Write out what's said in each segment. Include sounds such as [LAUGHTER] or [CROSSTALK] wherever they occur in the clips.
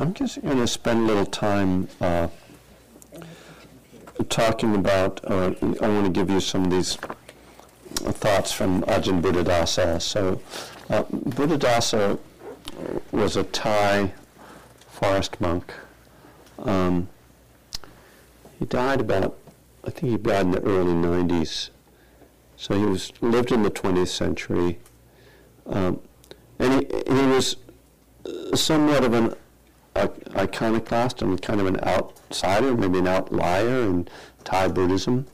I'm just going to spend a little time uh, talking about, uh, I want to give you some of these thoughts from Ajahn Buddhadasa. So, uh, Buddhadasa was a Thai forest monk. Um, he died about, I think he died in the early 90s. So he was lived in the 20th century. Um, and he, he was somewhat of an iconoclast and kind of an outsider, maybe an outlier in Thai Buddhism.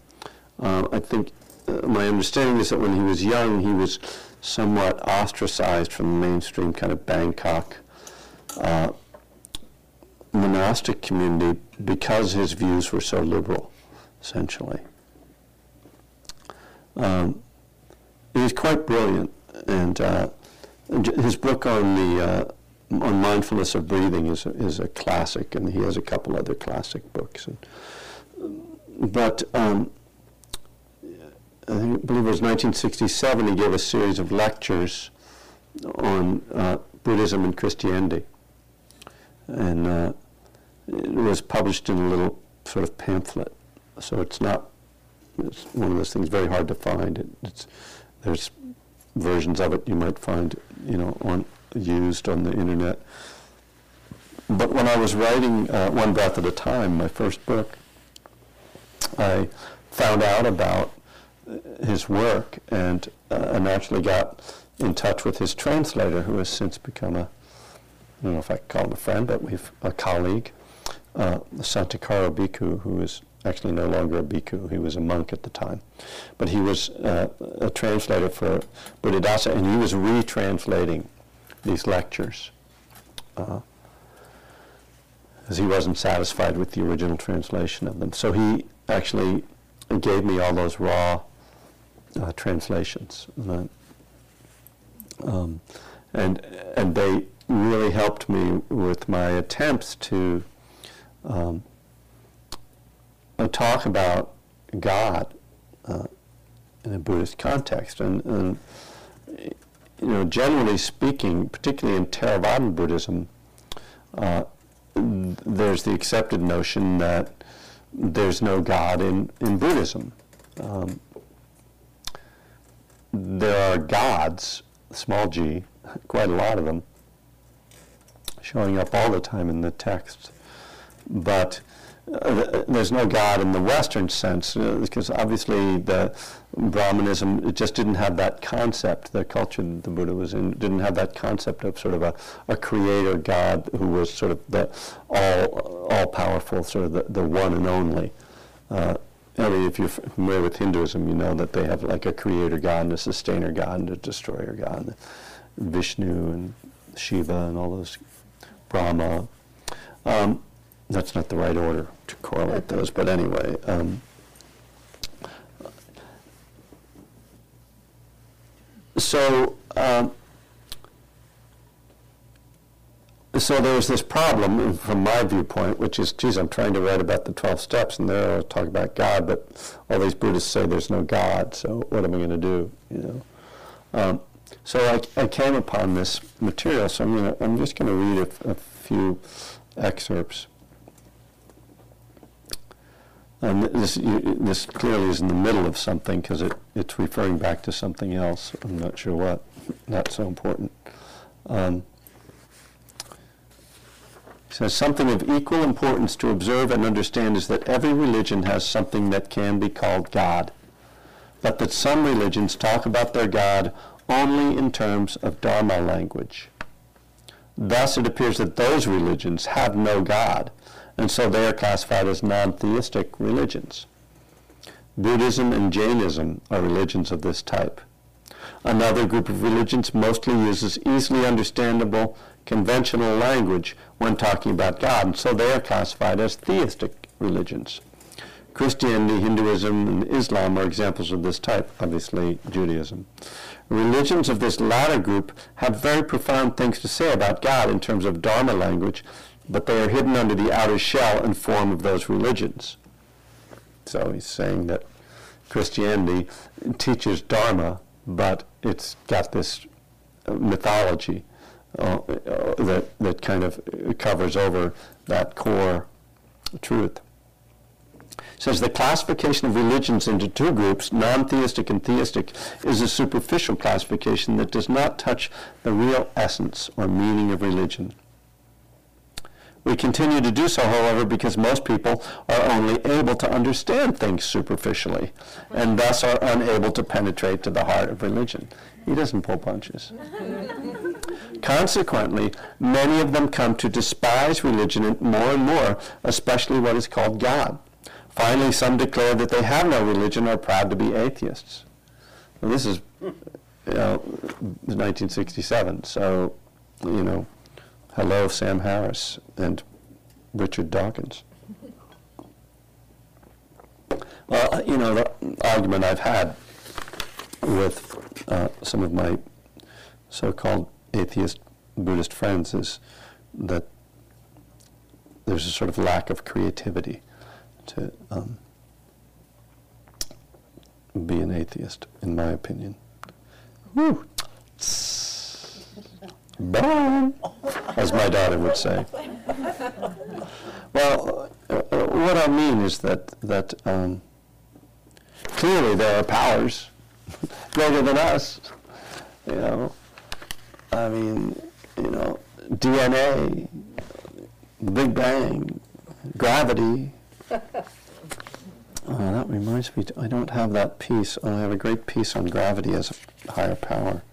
Uh, I think uh, my understanding is that when he was young, he was somewhat ostracized from the mainstream kind of Bangkok uh, monastic community because his views were so liberal, essentially. Um, he was quite brilliant, and uh, his book on the uh, on mindfulness of breathing is a, is a classic, and he has a couple other classic books. And, but um, I, think, I believe it was 1967. He gave a series of lectures on uh, Buddhism and Christianity, and uh, it was published in a little sort of pamphlet. So it's not. It's one of those things very hard to find. It, there's versions of it you might find, you know, on used on the internet. But when I was writing uh, One Breath at a Time, my first book, I found out about his work and uh, I naturally got in touch with his translator, who has since become a, I don't know if I call him a friend, but we've a colleague, uh, Santikaro Bhikkhu, who is actually no longer a bhikkhu. He was a monk at the time. But he was uh, a translator for Buddhadasa, and he was retranslating these lectures. Uh, as he wasn't satisfied with the original translation of them. So he actually gave me all those raw uh, translations. Uh, um, and, and they really helped me with my attempts to um, uh, talk about God uh, in a Buddhist context. And, and you know, generally speaking, particularly in Theravadan Buddhism, uh, there's the accepted notion that there's no God in, in Buddhism. Um, there are gods, small g, [LAUGHS] quite a lot of them, showing up all the time in the text. But there's no God in the Western sense, uh, because obviously the Brahmanism just didn't have that concept. The culture the Buddha was in didn't have that concept of sort of a, a creator God who was sort of the all all powerful, sort of the, the one and only. Uh, I mean, if you're familiar with Hinduism, you know that they have like a creator God and a sustainer God and a destroyer God, Vishnu and Shiva and all those, Brahma. Um, that's not the right order to correlate those, but anyway. Um, so, um, so there was this problem from my viewpoint, which is, geez, I'm trying to write about the 12 steps, and there I talk about God, but all these Buddhists say there's no God, so what am I going to do? You know. Um, so I, I came upon this material, so I'm, gonna, I'm just going to read a, a few excerpts. And this, this clearly is in the middle of something because it, it's referring back to something else. I'm not sure what. Not so important. Um, says something of equal importance to observe and understand is that every religion has something that can be called God, but that some religions talk about their God only in terms of Dharma language. Thus, it appears that those religions have no God, and so they are classified as non-theistic religions. Buddhism and Jainism are religions of this type. Another group of religions mostly uses easily understandable conventional language when talking about God, and so they are classified as theistic religions. Christianity, Hinduism, and Islam are examples of this type, obviously Judaism. Religions of this latter group have very profound things to say about God in terms of Dharma language but they are hidden under the outer shell and form of those religions. So he's saying that Christianity teaches Dharma, but it's got this mythology uh, uh, that, that kind of covers over that core truth. Says the classification of religions into two groups, non-theistic and theistic, is a superficial classification that does not touch the real essence or meaning of religion. We continue to do so, however, because most people are only able to understand things superficially and thus are unable to penetrate to the heart of religion. He doesn't pull punches. Consequently, many of them come to despise religion more and more, especially what is called God. Finally, some declare that they have no religion or are proud to be atheists. This is, you know, 1967, so, you know, hello, Sam Harris and Richard Dawkins. Well, you know, the argument I've had with uh, some of my so-called atheist Buddhist friends is that there's a sort of lack of creativity to um, be an atheist, in my opinion. Woo! Bye, as my daughter would say. Well, uh, uh, what I mean is that that um, clearly there are powers [LAUGHS] greater than us. You know, I mean, you know, DNA, Big Bang, gravity. Oh, [LAUGHS] that reminds me, I don't have that piece. I have a great piece on gravity as a higher power. [LAUGHS]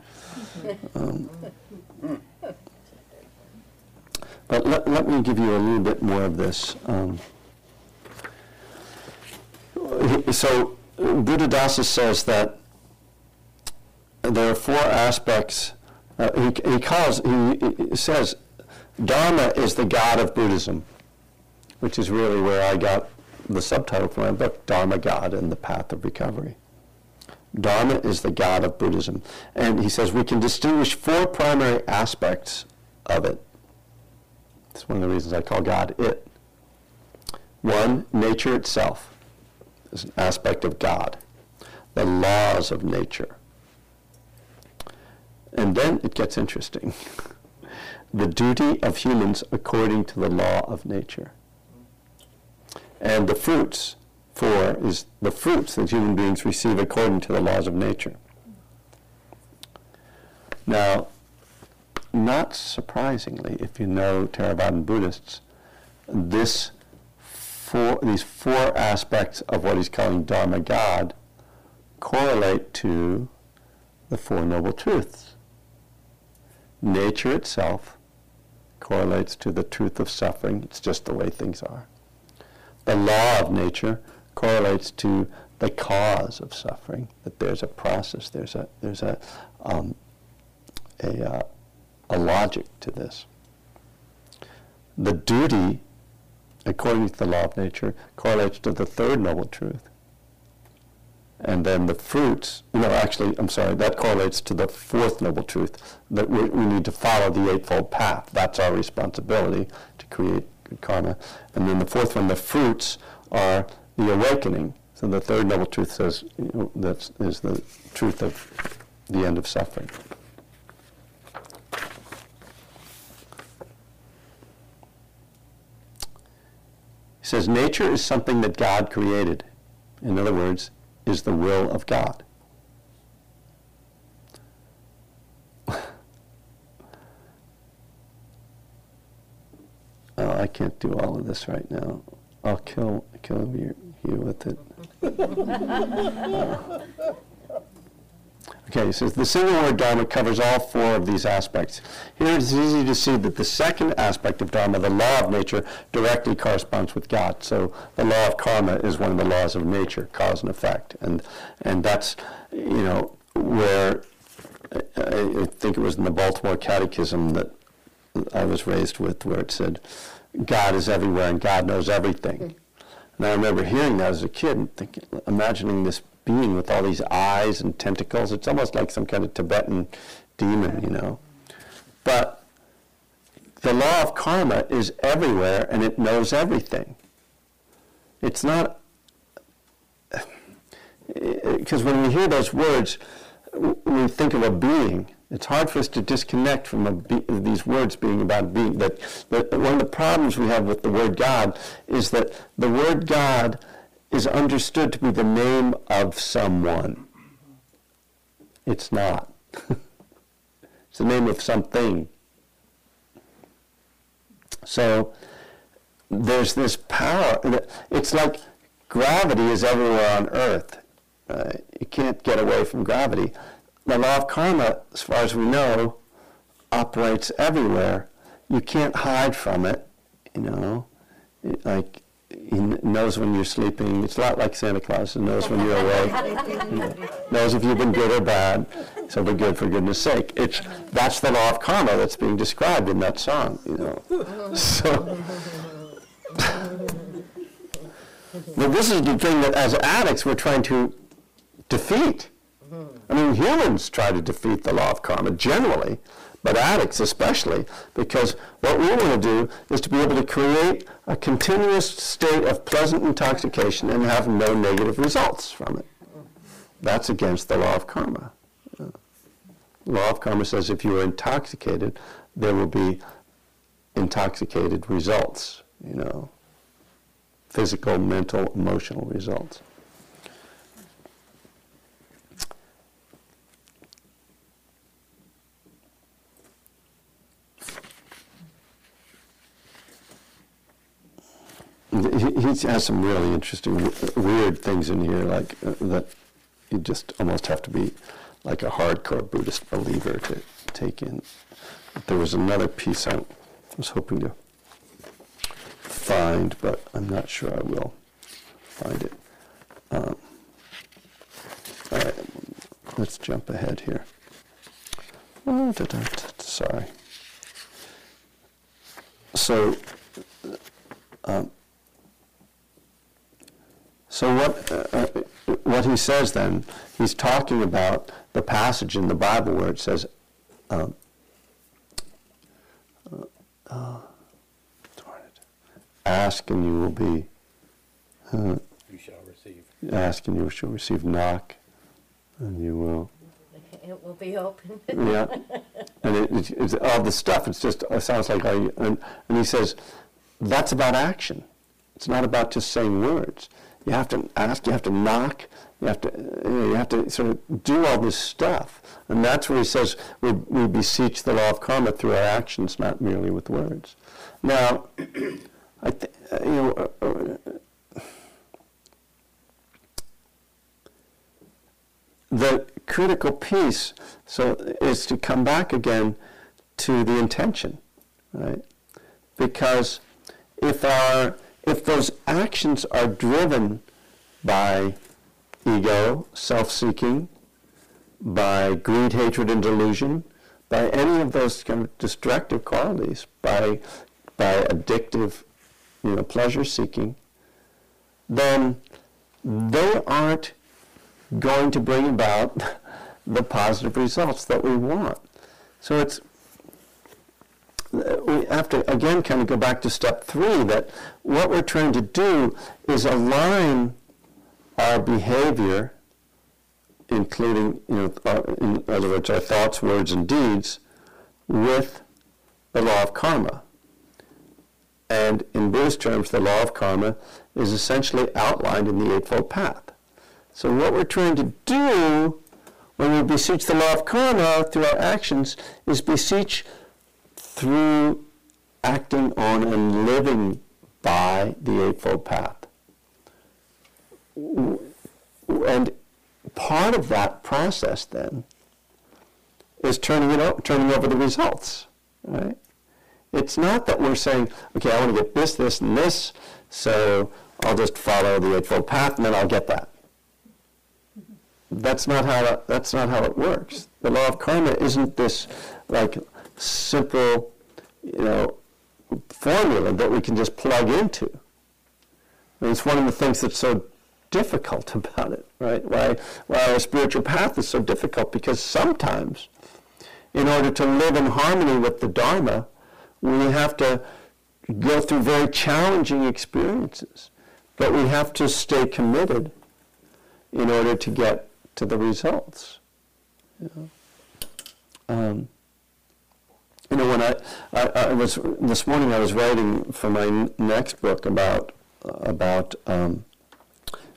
Um, but let, let me give you a little bit more of this. Um, so Buddhadasa says that there are four aspects. Uh, he, he calls, he, he says, Dharma is the God of Buddhism, which is really where I got the subtitle for my book, Dharma God and the Path of Recovery. Dharma is the God of Buddhism. And he says we can distinguish four primary aspects of it. It's one of the reasons I call God it. One, nature itself is an aspect of God, the laws of nature. And then it gets interesting. [LAUGHS] the duty of humans according to the law of nature. And the fruits for is the fruits that human beings receive according to the laws of nature. Now, not surprisingly, if you know Theravadan Buddhists, this four, these four aspects of what he's calling Dharma God correlate to the Four Noble Truths. Nature itself correlates to the truth of suffering. It's just the way things are. The law of nature correlates to the cause of suffering. That there's a process. There's a there's a um, a, uh, a logic to this. The duty, according to the law of nature, correlates to the third noble truth. And then the fruits, no, actually, I'm sorry, that correlates to the fourth noble truth, that we, we need to follow the Eightfold Path. That's our responsibility to create good karma. And then the fourth one, the fruits, are the awakening. So the third noble truth says you know, that is the truth of the end of suffering. He says nature is something that God created. In other words, is the will of God. oh, I can't do all of this right now. I'll kill kill you, you with it. Okay, [LAUGHS] says the single word Dharma covers all four of these aspects. Here it is easy to see that the second aspect of Dharma, the law of nature, directly corresponds with God. So the law of karma is one of the laws of nature, cause and effect. And, and that's, you know, where I think it was in the Baltimore Catechism that I was raised with, where it said, God is everywhere and God knows everything. Hmm. And I remember hearing that as a kid and thinking, imagining this being with all these eyes and tentacles. It's almost like some kind of Tibetan demon, you know. But the law of karma is everywhere and it knows everything. It's not, [SIGHS] because when we hear those words, we think of a being. It's hard for us to disconnect from be, these words being about being. But, that one of the problems we have with the word God is that the word God is understood to be the name of someone. It's not. [LAUGHS] it's the name of something. So there's this power. It's like gravity is everywhere on Earth. You can't get away from gravity. The law of karma, as far as we know, operates everywhere. You can't hide from it, you know. Like he knows when you're sleeping. It's a lot like Santa Claus. He knows when you're awake. [LAUGHS] knows if you've been good or bad. So be good for goodness sake. It's that's the law of karma that's being described in that song. You know. So. [LAUGHS] but this is the thing that as addicts we're trying to defeat. I mean, humans try to defeat the law of karma generally, but addicts especially, because what we want to do is to be able to create a continuous state of pleasant intoxication and have no negative results from it. That's against the law of karma. The law of karma says if you are intoxicated, there will be intoxicated results, you know, physical, mental, emotional results. He has some really interesting, weird things in here, like uh, that you just almost have to be like a hardcore Buddhist believer to take in. But there was another piece I was hoping to find, but I'm not sure I will find it. Um, all right, let's jump ahead here. Oh, da, da, da, sorry. So, um, so what, uh, uh, what he says then, he's talking about the passage in the Bible where it says, um, uh, uh ask and you will be. Uh, you shall receive. Ask and you shall receive. Knock and you will. It will be open. yeah, [LAUGHS] and it, it, it's all the stuff. It's just it sounds like I and, and he says that's about action. It's not about just saying words. You have to ask, you have to knock, you have to, you, have to sort of do all this stuff. And that's where he says we, we beseech the law of karma through our actions, not merely with words. Now, I th- uh, you know, uh, uh, the critical piece so is to come back again to the intention, right? Because if our if those actions are driven by ego, self seeking, by greed, hatred, and delusion, by any of those kind of destructive qualities, by, by addictive you know, pleasure seeking, then they aren't going to bring about [LAUGHS] the positive results that we want. So it's we have to again kind of go back to step three that what we're trying to do is align our behavior, including, you know, our, in other words, our thoughts, words, and deeds, with the law of karma. And in Buddhist terms, the law of karma is essentially outlined in the Eightfold Path. So what we're trying to do when we beseech the law of karma through our actions is beseech through acting on and living by the Eightfold Path. And part of that process then is turning it o- turning over the results, right? It's not that we're saying, okay, I want to get this, this, and this, so I'll just follow the Eightfold Path and then I'll get that. That's not how it, that's not how it works. The law of karma isn't this like simple, you know, formula that we can just plug into. And it's one of the things that's so difficult [LAUGHS] about it, right? Why, why our spiritual path is so difficult because sometimes, in order to live in harmony with the Dharma, we have to go through very challenging experiences. But we have to stay committed in order to get to the results. You know? um, you know, when I, I, I was this morning, I was writing for my next book about about um,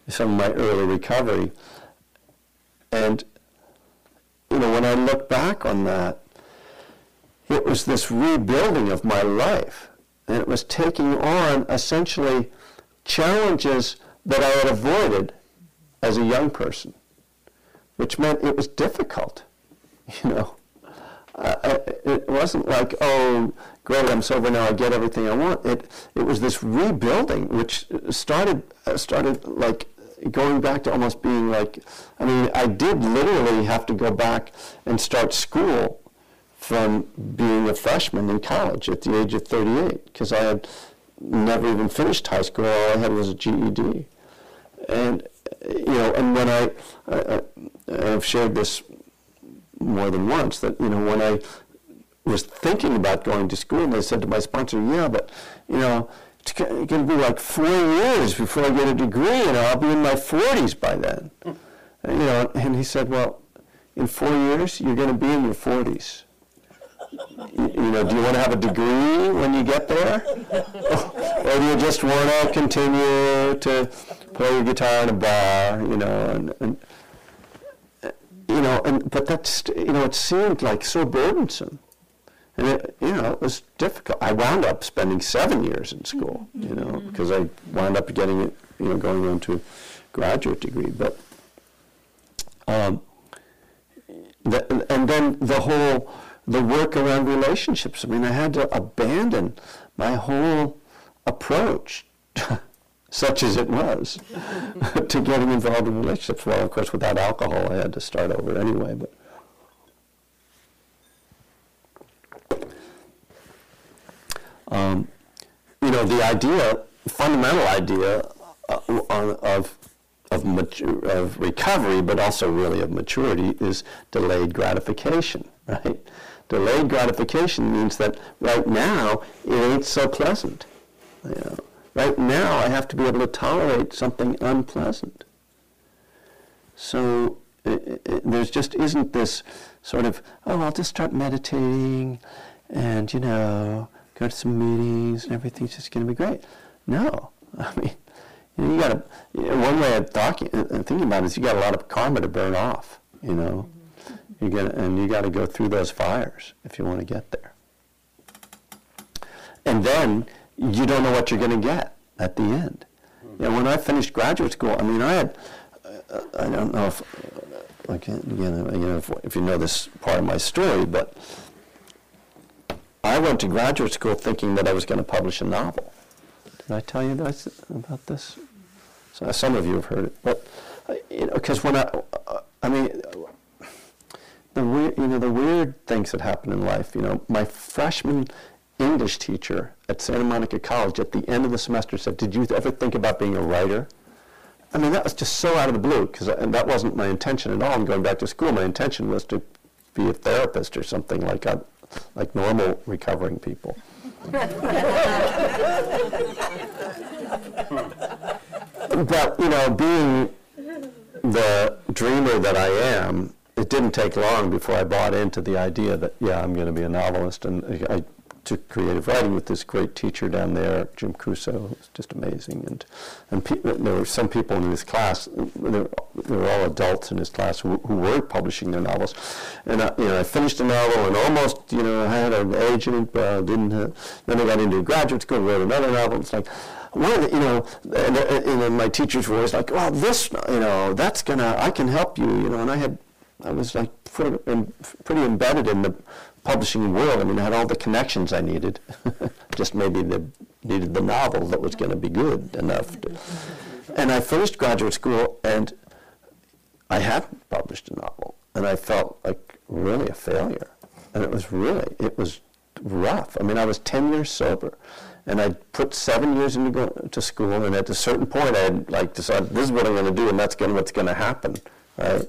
some of my early recovery, and you know, when I look back on that, it was this rebuilding of my life, and it was taking on essentially challenges that I had avoided as a young person, which meant it was difficult, [LAUGHS] you know it wasn't like, oh, great, I'm sober now, I get everything I want. It, it was this rebuilding, which started, started like going back to almost being like, I mean, I did literally have to go back and start school from being a freshman in college at the age of 38, because I had never even finished high school. All I had was a GED. And, you know, and when I, I I've shared this more than once that you know when I was thinking about going to school, and I said to my sponsor, "Yeah, but you know." It's going to be like four years before I get a degree, and I'll be in my 40s by then. And, you know, and he said, "Well, in four years, you're going to be in your 40s. You, you know, do you want to have a degree when you get there, [LAUGHS] or do you just want to continue to play your guitar in a bar? You know, and, and you know, and but that's you know, it seemed like so burdensome, and it you know it was difficult. I wound up spending seven years in school, you know, because I wound up getting it, you know, going on to graduate degree, but. Um, the, and then the whole the work around relationships. I mean, I had to abandon my whole approach [LAUGHS] such as it was, [LAUGHS] to getting involved in relationships. Well, of course, without alcohol, I had to start over anyway. But um, you know, the idea, fundamental idea uh, of of, mature, of recovery, but also really of maturity, is delayed gratification. [LAUGHS] Right? Delayed gratification means that right now it ain't so pleasant. You know, Right now, I have to be able to tolerate something unpleasant. So it, it, there's just isn't this sort of, oh, I'll just start meditating and, you know, go to some meetings and everything's just going to be great. No. [LAUGHS] I mean, you, know, you got to, you know, one way of talking, uh, thinking about it is you got a lot of karma to burn off, you know. You get, and you got to go through those fires if you want to get there. And then you don't know what you're going to get at the end. You know, when I finished graduate school, I mean, I had, uh, I don't know if, uh, I can't, you know, you know if, if you know this part of my story, but I went to graduate school thinking that I was going to publish a novel. Did I tell you this, about this? So some of you have heard it, but uh, you know, because when I, uh, I mean, the weird, you know, the weird things that happen in life. You know, my freshman English teacher at Santa Monica College at the end of the semester said, Did you ever think about being a writer? I mean, that was just so out of the blue, because that wasn't my intention at all in going back to school. My intention was to be a therapist or something like a, like normal recovering people. [LAUGHS] but you know, being the dreamer that I am, it didn't take long before I bought into the idea that yeah, I'm going to be a novelist, and I took creative writing with this great teacher down there, Jim Krusoe. Was just amazing. And and pe- there were some people in his class. They were, they all adults in his class who, who were publishing their novels. And I, you know, I finished a novel and almost you know had an agent, but uh, didn't. Have, then I got into graduate school, and wrote another novel. It's like. One the, you know, and, and, and my teachers were always like, "Well, this, you know, that's gonna, I can help you," you know, and I had I was like pretty, pretty embedded in the publishing world. I mean, I had all the connections I needed. [LAUGHS] Just maybe the, needed the novel that was going to be good enough. To, and I finished graduate school, and I hadn't published a novel, and I felt like really a failure. And it was really, it was rough. I mean, I was 10 years sober, and I put seven years into go, to school, and at a certain point, I had like decided this is what I'm going to do, and that's gonna, what's going to happen. Right?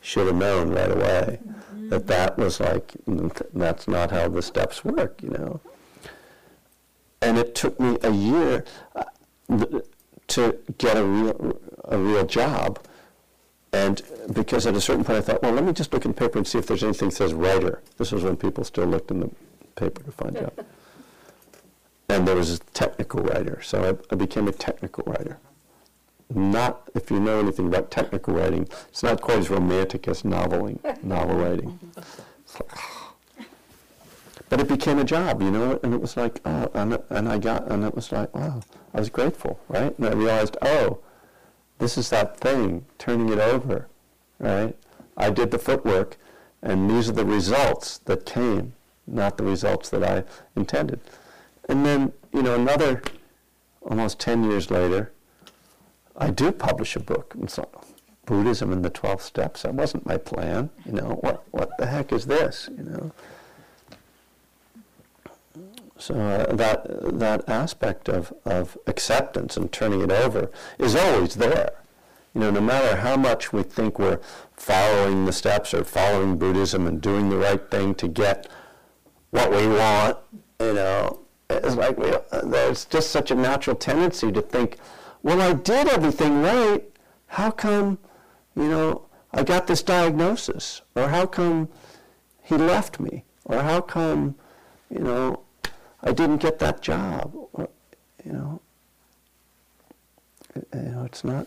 Should have known right away that that was like that's not how the steps work, you know. And it took me a year uh, to get a real a real job and because at a certain point I thought, well, let me just look in the paper and see if there's anything that says writer. This was when people still looked in the paper to find out. [LAUGHS] And there was a technical writer, so I, I became a technical writer. Not, if you know anything about technical writing, it's not quite as romantic as noveling, [LAUGHS] novel writing. Like, but it became a job, you know, and it was like, oh, and, and I got, and it was like, wow, I was grateful, right? And I realized, oh, this is that thing, turning it over, right? I did the footwork, and these are the results that came, not the results that I intended. And then, you know, another almost 10 years later, I do publish a book. Like Buddhism and the 12 Steps. That wasn't my plan. You know, what, what the heck is this? You know. So uh, that, that aspect of, of acceptance and turning it over is always there. You know, no matter how much we think we're following the steps or following Buddhism and doing the right thing to get what we want, you know, it's like we, uh, there's just such a natural tendency to think, well, I did everything right. How come, you know, I got this diagnosis? Or how come he left me? Or how come, you know, I didn't get that job? Or, you know, you know, it's not,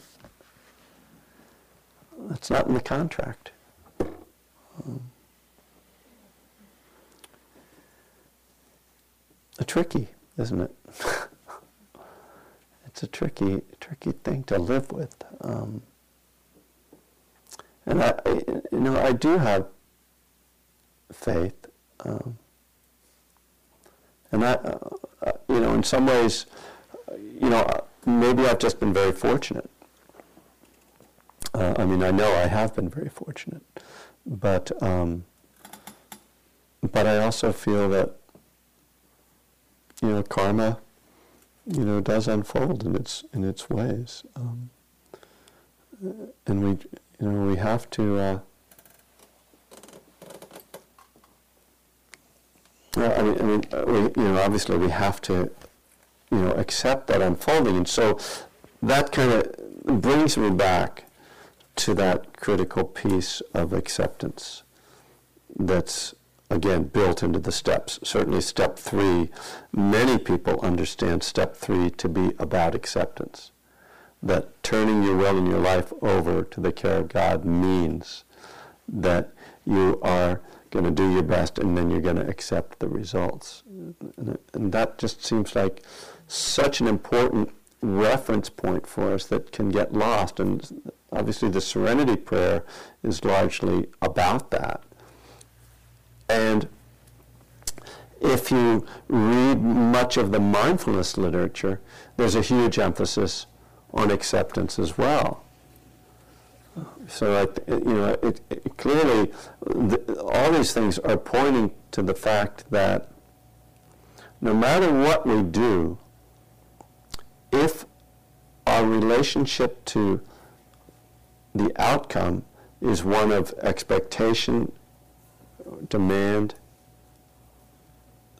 it's not in the contract. Um, tricky, isn't it? [LAUGHS] it's a tricky, tricky thing to live with. Um, and I, you know, I do have faith, um, and I, uh, you know, in some ways, you know, maybe I've just been very fortunate. Uh, I mean, I know I have been very fortunate, but um, but I also feel that you know, karma, you know, does unfold in its in its ways, um, and we, you know, we have to. Uh, I mean, I mean, uh, we, you know, obviously we have to, you know, accept that unfolding, and so that kind of brings me back to that critical piece of acceptance that's again, built into the steps. Certainly, step three, many people understand step three to be about acceptance. That turning your will and your life over to the care of God means that you are going to do your best and then you're going to accept the results. And, and that just seems like such an important reference point for us that can get lost. And obviously, the serenity prayer is largely about that and if you read much of the mindfulness literature, there's a huge emphasis on acceptance as well. So, you know, it, it clearly, the, all these things are pointing to the fact that no matter what we do, if our relationship to the outcome is one of expectation demand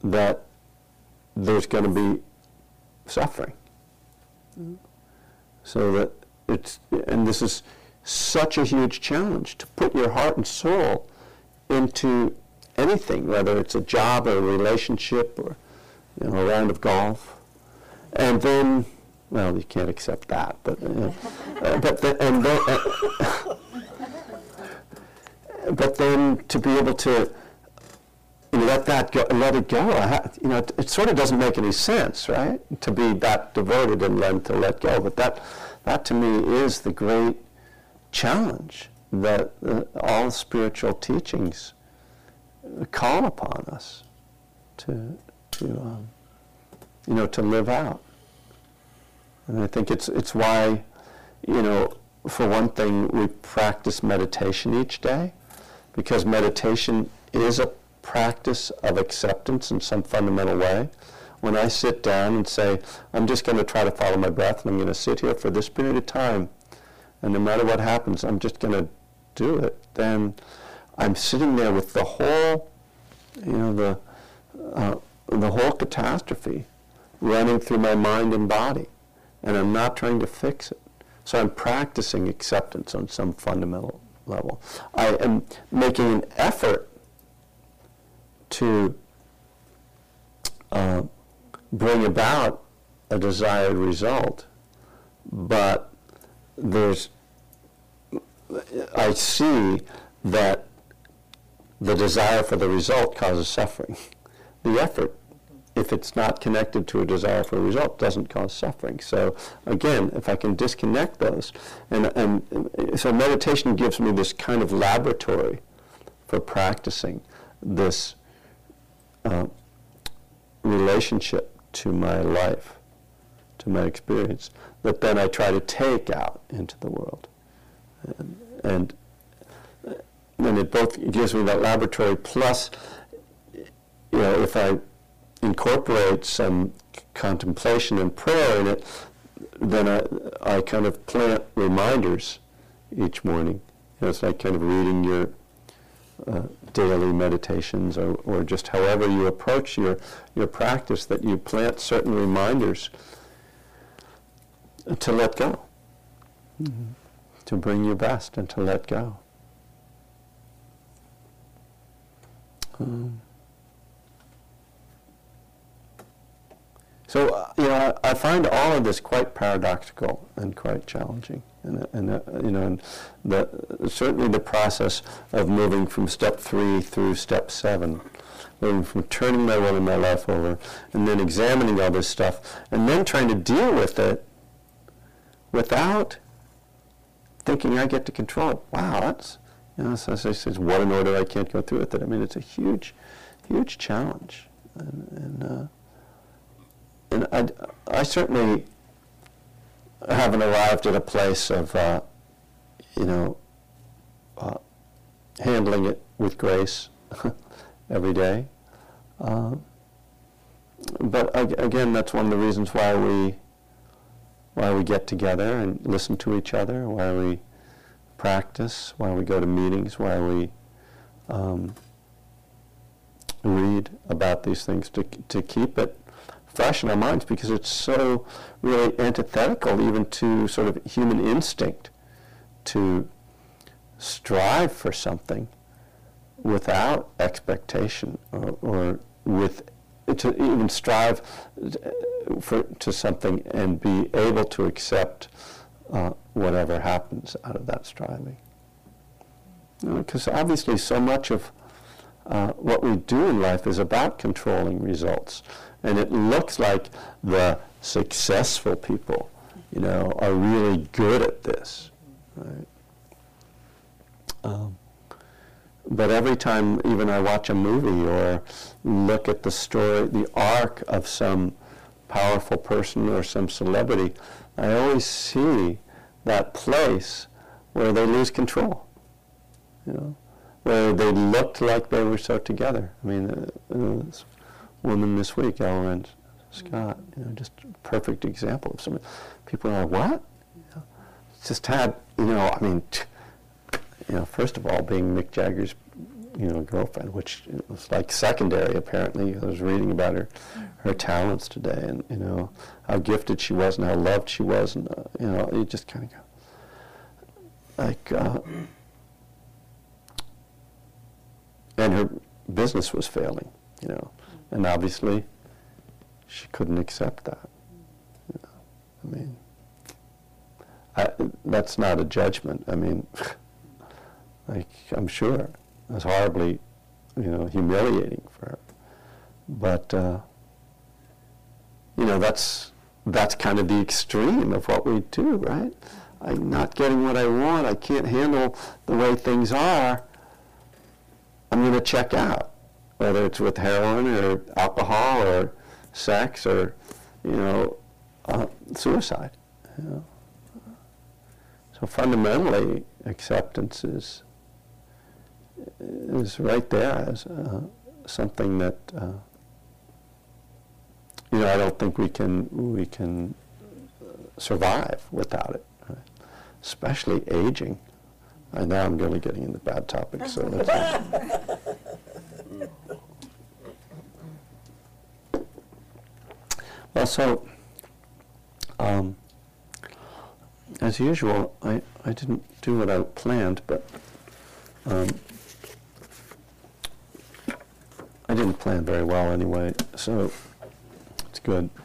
that there's going to be suffering. Mm-hmm. So that it's, and this is such a huge challenge to put your heart and soul into anything, whether it's a job or a relationship or you know, a round of golf. And then, well, you can't accept that, but, uh, [LAUGHS] uh, but the, and then, uh, but then to be able to you know, let that go, let it go. you know, it, it, sort of doesn't make any sense, right? To be that devoted and then to let go. But that, that to me is the great challenge that uh, all spiritual teachings call upon us to, to um, you know, to live out. And I think it's, it's why, you know, for one thing, we practice meditation each day because meditation is a practice of acceptance in some fundamental way. When I sit down and say, I'm just going to try to follow my breath and I'm going to sit here for this period of time, and no matter what happens, I'm just going to do it, then I'm sitting there with the whole, you know, the, uh, the whole catastrophe running through my mind and body. And I'm not trying to fix it, So I'm practicing acceptance on some fundamental level. I am making an effort to uh, bring about a desired result, but there's, I see that the desire for the result causes suffering. [LAUGHS] The effort, if it's not connected to a desire for a result, doesn't cause suffering. So again, if I can disconnect those, and, and so meditation gives me this kind of laboratory for practicing this uh, relationship to my life, to my experience, that then I try to take out into the world. And, and, and it both gives me that laboratory plus, you know, if I incorporate some contemplation and prayer in it, then I, I kind of plant reminders each morning. You know, it's like kind of reading your uh, daily meditations or, or just however you approach your, your practice, that you plant certain reminders to let go, to bring your best and to let go. Um, so, uh, you know, I, I find all of this quite paradoxical and quite challenging. And, and uh, you know, and the, certainly the process of moving from step three through step seven, moving from turning my will and my life over, and then examining all this stuff, and then trying to deal with it without thinking I get to control it. Wow, that's, you know, so I says, what an order, I can't go through with it. I mean, it's a huge, huge challenge. And, and, uh, and I, I certainly haven't arrived at a place of, uh, you know, uh, handling it with grace [LAUGHS] every day. Uh, but ag- again, that's one of the reasons why we why we get together and listen to each other, why we practice, why we go to meetings, why we um, read about these things to to keep it fresh in our minds because it's so really antithetical even to sort of human instinct to strive for something without expectation or, or with to even strive for to something and be able to accept uh, whatever happens out of that striving. Because obviously, so much of uh, what we do in life is about controlling results. And it looks like the successful people, you know, are really good at this. Right? Um, but every time, even I watch a movie or look at the story, the arc of some powerful person or some celebrity, I always see that place where they lose control. You know, where they looked like they were so together. I mean, uh, uh, this woman this week, L'Wren Scott, you know, just perfect example of some people are like, what? You know, just had, you know, I mean, t- you know, first of all, being Mick Jagger's, you know, girlfriend, which was like secondary apparently. I was reading about her, her talents today, and you know how gifted she was and how loved she was, and uh, you know, you just kind of go, like, uh, and her business was failing, you know, and obviously she couldn't accept that. You know, I mean, I, that's not a judgment. I mean. [LAUGHS] like I'm sure it was horribly, you know, humiliating for her. But uh, you know, that's that's kind of the extreme of what we do, right? I'm not getting what I want. I can't handle the way things are. I'm going to check out, whether it's with heroin or alcohol or sex or, you know, uh, suicide. You know? So fundamentally, acceptance is is right there as uh, something that uh, you know I don't think we can we can survive without it, right? especially aging. I know I'm really getting into bad topics, so let's. well, so um, as usual, I, I didn't do what I planned, but um, I didn't plan very well anyway, so it's good. [LAUGHS]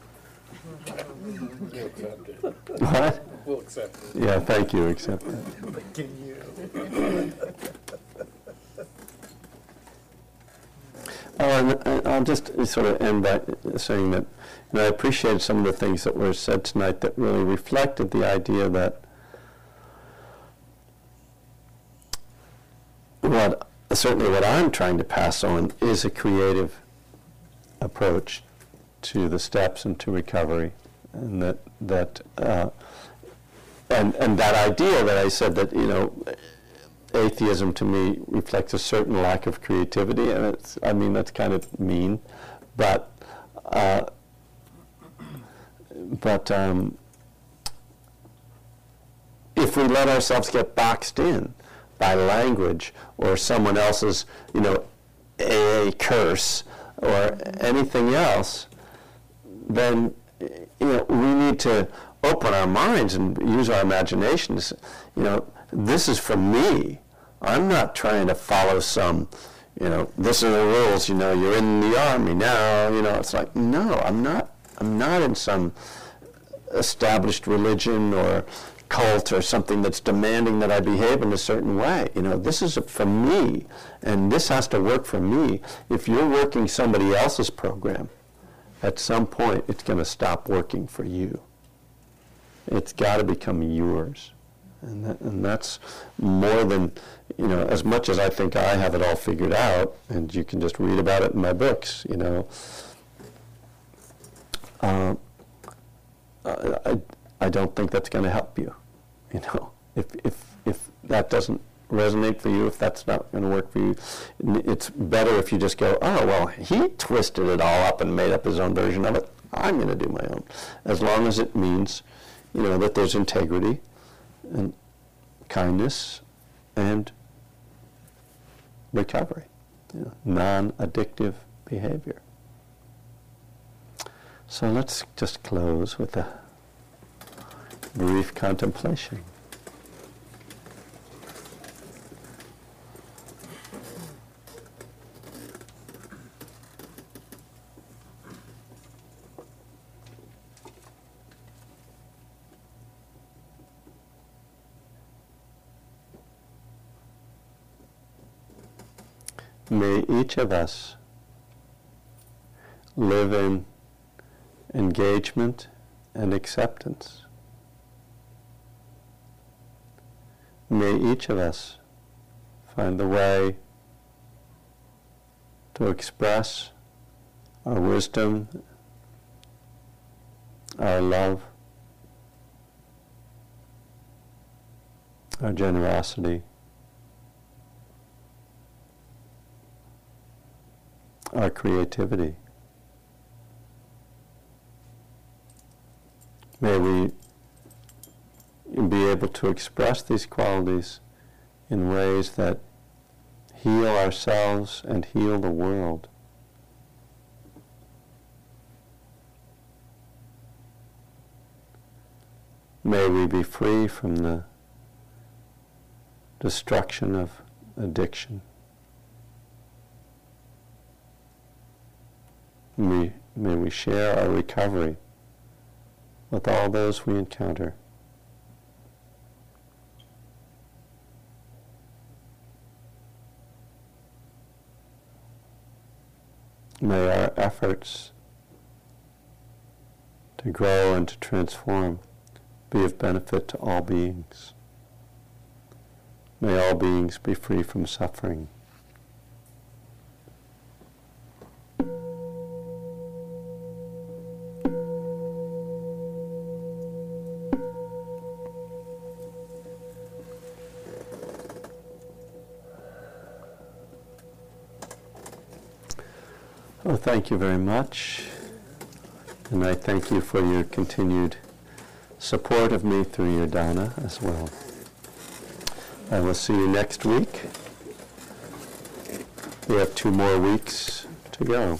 What? We'll accept it. Yeah, thank you, except that. [LAUGHS] Oh, and I- I'll just sort of end by saying that, you know, I appreciated some of the things that were said tonight that really reflected the idea that what, certainly what I'm trying to pass on is a creative approach to the steps and to recovery, and that, that, uh, and, and that idea that I said that, you know, atheism to me reflects a certain lack of creativity, and it's, I mean, that's kind of mean, but, uh, but um, if we let ourselves get boxed in by language or someone else's, you know, a curse or anything else, then you know we need to open our minds and use our imaginations. You know, this is for me. I'm not trying to follow some, you know, this are the rules. You know, you're in the army now. You know, it's like no, I'm not. I'm not in some established religion or cult or something that's demanding that I behave in a certain way. You know, this is for me, and this has to work for me. If you're working somebody else's program, at some point it's going to stop working for you. It's got to become yours. And, that, and that's more than, you know, as much as I think I have it all figured out, and you can just read about it in my books, you know. Uh, I, I don't think that's going to help you. You know, if, if, if that doesn't resonate for you, if that's not going to work for you, it's better if you just go, oh, well, he twisted it all up and made up his own version of it. I'm going to do my own. As long as it means, you know, that there's integrity and kindness and recovery, you know, non-addictive behavior. So let's just close with a brief contemplation. May each of us live in engagement and acceptance. May each of us find the way to express our wisdom, our love, our generosity, our creativity. May we be able to express these qualities in ways that heal ourselves and heal the world. May we be free from the destruction of addiction. May, may we share our recovery with all those we encounter. May our efforts to grow and to transform be of benefit to all beings. May all beings be free from suffering. Thank you very much. And I thank you for your continued support of me through your dana as well. I will see you next week. We have two more weeks to go.